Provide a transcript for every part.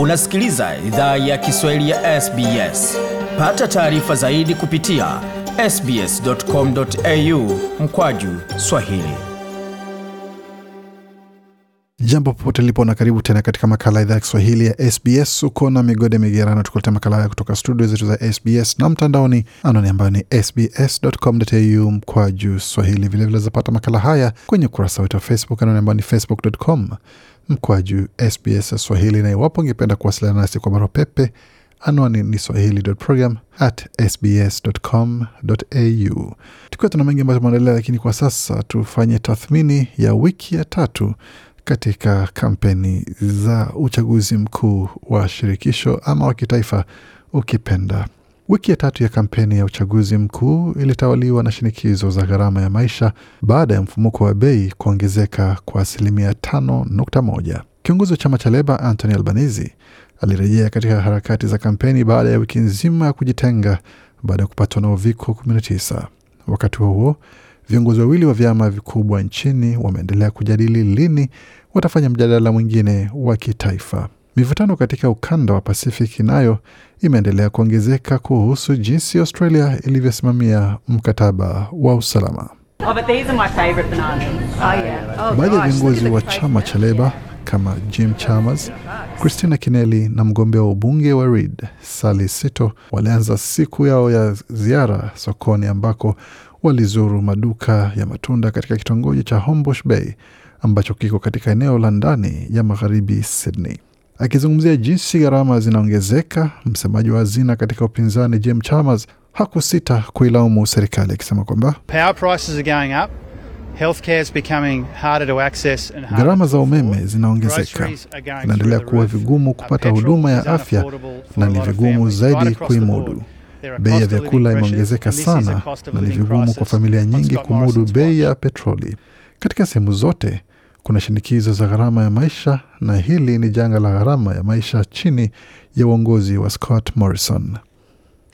Unasikiliza idhaa ya Kiswahili ya SBS. Pata taarifa zaidi kupitia sbs.com.au mkwaju swahili. Jambo popote lipo na karibu tena katika makala idhaa ya Kiswahili ya SBS. Uko na migode migerano, tukulete makala haya kutoka studio zetu za SBS na mtandaoni, anwani ambayo ni sbs.com.au mkwaju swahili. Vilevile zapata makala haya kwenye ukurasa wetu wa Facebook, anwani ambayo ni facebook.com mkwaju SBS Swahili, na iwapo ungependa kuwasiliana nasi kwa barua pepe anwani ni swahili.program at sbs.com.au. Tukiwa tuna mengi ambayo tumeandalia, lakini kwa sasa tufanye tathmini ya wiki ya tatu katika kampeni za uchaguzi mkuu wa shirikisho ama wa kitaifa ukipenda. Wiki ya tatu ya kampeni ya uchaguzi mkuu ilitawaliwa na shinikizo za gharama ya maisha baada ya mfumuko wa bei kuongezeka kwa asilimia tano nukta moja. Kiongozi wa chama cha Leba Anthony Albanese alirejea katika harakati za kampeni baada ya wiki nzima ya kujitenga baada ya kupatwa na uviko 19. Wakati huo huo, viongozi wawili wa vyama vikubwa nchini wameendelea kujadili lini watafanya mjadala mwingine wa kitaifa. Mivutano katika ukanda wa Pasifiki nayo imeendelea kuongezeka kuhusu jinsi Australia ilivyosimamia mkataba wa usalama. Oh, but these are my favourite bananas. Oh, yeah. Oh, Baadhi ya viongozi wa chama cha Leba kama Jim Chalmers, Christina Kineli na mgombea wa ubunge wa Reid Sally Sito walianza siku yao ya ziara sokoni ambako walizuru maduka ya matunda katika kitongoji cha Homebush Bay ambacho kiko katika eneo la ndani ya magharibi Sydney. Akizungumzia jinsi gharama zinaongezeka, msemaji wa hazina katika upinzani Jim Chalmers hakusita kuilaumu serikali akisema kwamba gharama za umeme zinaongezeka, inaendelea kuwa vigumu kupata huduma ya afya na ni vigumu zaidi kuimudu. Bei ya vyakula imeongezeka sana na ni vigumu kwa familia nyingi kumudu bei ya petroli. Katika sehemu zote kuna shinikizo za gharama ya maisha, na hili ni janga la gharama ya maisha chini ya uongozi wa Scott Morrison.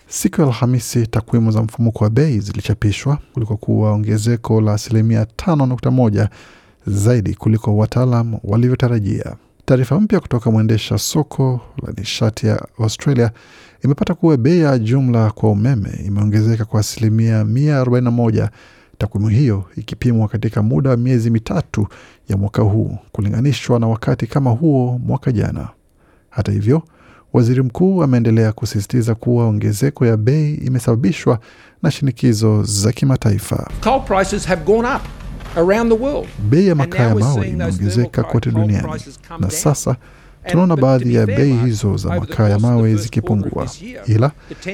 Siku ya Alhamisi, takwimu za mfumuko wa bei zilichapishwa kulikokuwa ongezeko la asilimia 5.1 zaidi kuliko wataalam walivyotarajia. Taarifa mpya kutoka mwendesha soko la nishati ya Australia imepata kuwa bei ya jumla kwa umeme imeongezeka kwa asilimia 141, takwimu hiyo ikipimwa katika muda wa miezi mitatu ya mwaka huu kulinganishwa na wakati kama huo mwaka jana. Hata hivyo, waziri mkuu ameendelea kusisitiza kuwa ongezeko ya bei imesababishwa na shinikizo za kimataifa. Coal prices have gone up around the world. Bei ya makaa ya mawe imeongezeka kote duniani na sasa tunaona baadhi ya bei hizo za makaa ya mawe zikipungua, ila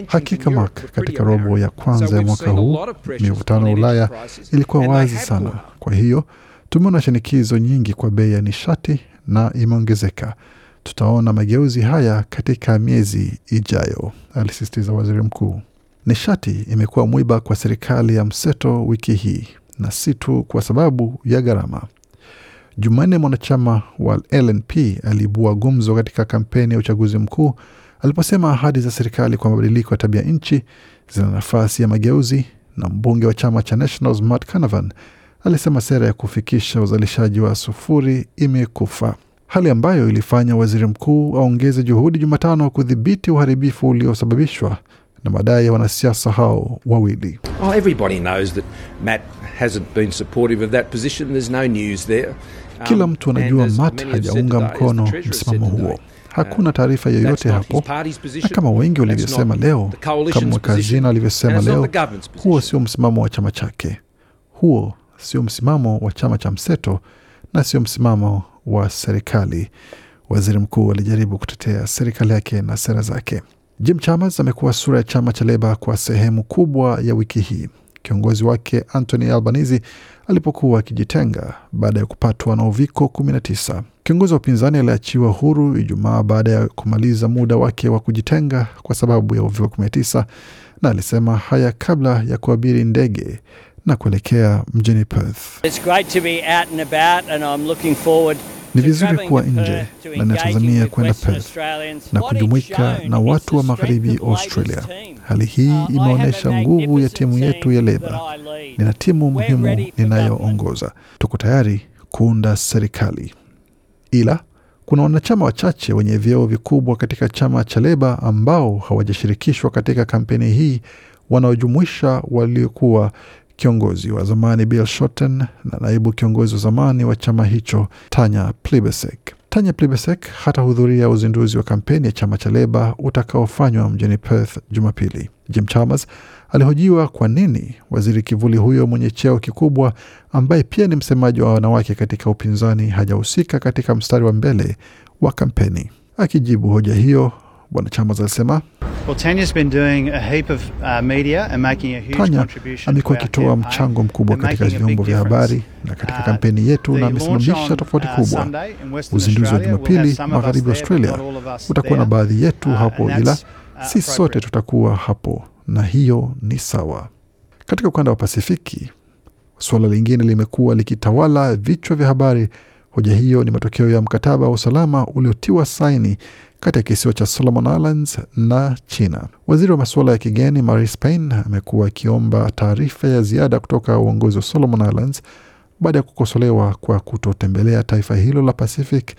hakika were katika robo ya kwanza ya mwaka huu mivutano Ulaya ilikuwa wazi sana. Kwa hiyo tumeona shinikizo nyingi kwa bei ya nishati na imeongezeka. Tutaona mageuzi haya katika miezi ijayo, alisisitiza waziri mkuu. Nishati imekuwa mwiba kwa serikali ya mseto wiki hii, na si tu kwa sababu ya gharama. Jumanne, mwanachama wa LNP aliibua gumzo katika kampeni ya uchaguzi mkuu aliposema ahadi za serikali kwa mabadiliko ya tabia nchi zina nafasi ya mageuzi, na mbunge wa chama cha Nationals Matt Canavan alisema sera ya kufikisha uzalishaji wa sufuri imekufa, hali ambayo ilifanya waziri mkuu aongeze juhudi Jumatano kudhibiti uharibifu uliosababishwa na madai ya wanasiasa hao wawili. Oh, everybody knows that Matt hasn't been supportive of that position. There's no news there. Um, Kila mtu anajua Matt hajaunga mkono msimamo huo. Hakuna taarifa yoyote hapo, na kama wengi walivyosema leo, kama. Kazina alivyosema leo, huo sio msimamo wa chama chake, huo sio msimamo wa chama cha mseto na sio msimamo wa serikali. Waziri mkuu alijaribu kutetea serikali yake na sera zake. Jim Chalmers amekuwa sura ya chama cha Leba kwa sehemu kubwa ya wiki hii. Kiongozi wake Anthony Albanese alipokuwa akijitenga baada ya kupatwa na uviko 19. Kiongozi wa upinzani aliachiwa huru Ijumaa baada ya kumaliza muda wake wa kujitenga kwa sababu ya uviko 19, na alisema haya kabla ya kuabiri ndege na kuelekea mjini Perth. It's great to be out and about and I'm looking forward Ni vizuri kuwa nje na engaging kwenda Perth na kujumuika na watu wa magharibi Australia. Hali hii Uh, imeonyesha nguvu ya timu yetu ya Leba. Nina timu muhimu ninayoongoza. Tuko tayari kuunda serikali, ila Kuna wanachama wachache wenye vyeo vikubwa katika chama cha Leba ambao hawajashirikishwa katika kampeni hii, wanaojumuisha waliokuwa kiongozi wa zamani Bill Shorten na naibu kiongozi wa zamani wa chama hicho Tanya Plibersek. Tanya Plibersek hatahudhuria uzinduzi wa kampeni ya chama cha Leba utakaofanywa mjini Perth Jumapili. Jim Chalmers alihojiwa kwa nini waziri kivuli huyo mwenye cheo kikubwa ambaye pia ni msemaji wa wanawake katika upinzani hajahusika katika mstari wa mbele wa kampeni. Akijibu hoja hiyo, Bwana Chalmers alisema Well, Tanya's been doing a heap of uh, media and making a huge Tanya amekuwa akitoa mchango mkubwa katika vyombo vya habari na katika Uh, kampeni yetu na amesimamisha tofauti uh, kubwa. Uzinduzi wa Jumapili magharibi Australia, utakuwa na baadhi yetu Uh, hapo, ila uh, si sote tutakuwa hapo, na hiyo ni sawa. Katika ukanda wa Pasifiki, suala lingine limekuwa likitawala vichwa vya habari. Hoja hiyo ni matokeo ya mkataba wa usalama uliotiwa saini kati ya kisiwa cha Solomon Islands na China. Waziri wa masuala ya kigeni Marise Payne amekuwa akiomba taarifa ya ziada kutoka uongozi wa Solomon Islands baada ya kukosolewa kwa kutotembelea taifa hilo la Pacific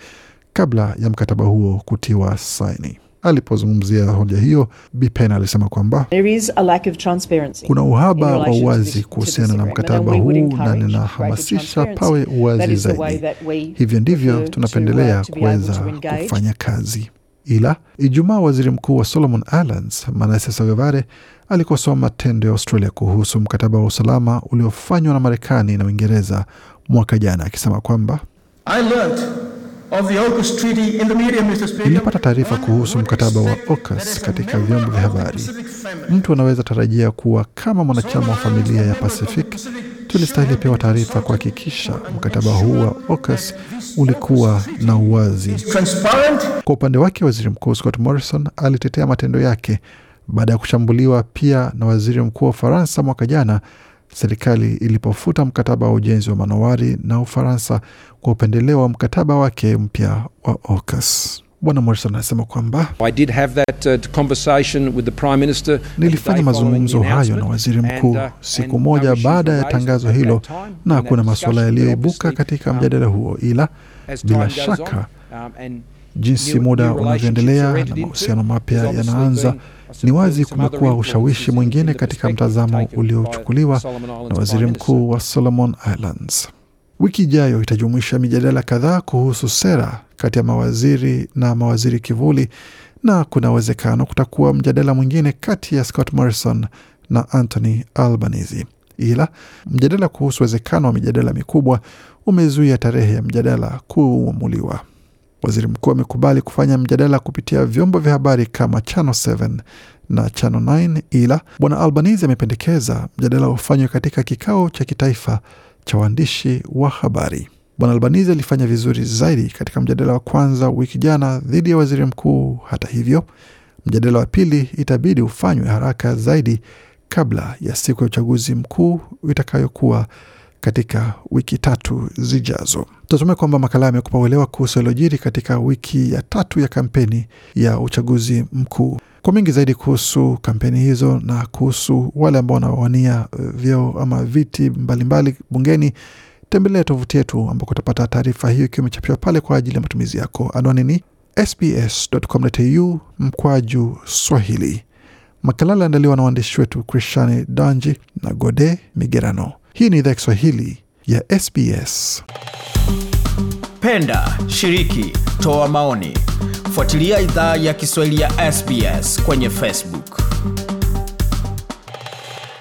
kabla ya mkataba huo kutiwa saini. Alipozungumzia hoja hiyo, Bi alisema kwamba There is a lack of transparency. kuna uhaba wa uwazi kuhusiana na mkataba huu na ninahamasisha pawe uwazi zaidi. Hivyo ndivyo tunapendelea uh, able kuweza kufanya kazi. Ila Ijumaa, waziri mkuu wa Solomon Islands Manasseh Sogavare alikosoa matendo ya Australia kuhusu mkataba wa usalama uliofanywa na Marekani na Uingereza mwaka jana, akisema kwamba I learnt of the AUKUS treaty in the media, Mr. Speaker. Nilipata taarifa kuhusu mkataba wa AUKUS katika vyombo vya habari. Mtu anaweza tarajia kuwa kama mwanachama wa familia ya Pacific, tulistahili pewa taarifa kuhakikisha mkataba huu wa AUKUS ulikuwa na uwazi. Kwa upande wake, waziri mkuu Scott Morrison alitetea matendo yake baada ya kushambuliwa pia na waziri mkuu wa Ufaransa mwaka jana, serikali ilipofuta mkataba wa ujenzi wa manowari na Ufaransa kwa upendeleo wa mkataba wake mpya wa AUKUS. Bwana Morrison anasema kwamba I did have that uh, conversation with the Prime Minister. the nilifanya mazungumzo hayo na waziri mkuu uh, siku moja baada ya tangazo hilo, na kuna masuala yaliyoibuka katika um, mjadala huo, ila bila shaka um, jinsi muda unavyoendelea na mahusiano mapya yanaanza, ni wazi kumekuwa ushawishi mwingine katika mtazamo uliochukuliwa na waziri mkuu wa Solomon Islands. Wiki ijayo itajumuisha mijadala kadhaa kuhusu sera kati ya mawaziri na mawaziri kivuli, na kuna uwezekano kutakuwa mjadala mwingine kati ya Scott Morrison na Anthony Albanese, ila mjadala kuhusu uwezekano wa mijadala mikubwa umezuia tarehe ya mjadala kuamuliwa. Waziri mkuu amekubali kufanya mjadala kupitia vyombo vya habari kama Channel 7 na Channel 9, ila bwana Albanese amependekeza mjadala ufanywe katika kikao cha kitaifa cha waandishi wa habari. Bwana Albanese alifanya vizuri zaidi katika mjadala wa kwanza wiki jana dhidi ya waziri mkuu. Hata hivyo, mjadala wa pili itabidi ufanywe haraka zaidi kabla ya siku ya uchaguzi mkuu itakayokuwa katika wiki tatu zijazo. Tunatumai kwamba makala yamekupa uelewa kuhusu yaliyojiri katika wiki ya tatu ya kampeni ya uchaguzi mkuu. Kwa mengi zaidi kuhusu kampeni hizo na kuhusu wale ambao wanawania eh, vyeo ama viti mbalimbali mbali bungeni, tembelea tovuti yetu ambako utapata taarifa hiyo ikiwa imechapiwa pale kwa ajili ya matumizi yako. Anwani ni sbs.com.au mkwaju Swahili. Makala aliandaliwa na waandishi wetu Krishani Danji na Gode Migerano. Hii ni idhaa Kiswahili ya SBS. Penda, shiriki, toa maoni. Fuatilia idhaa ya Kiswahili ya SBS kwenye Facebook.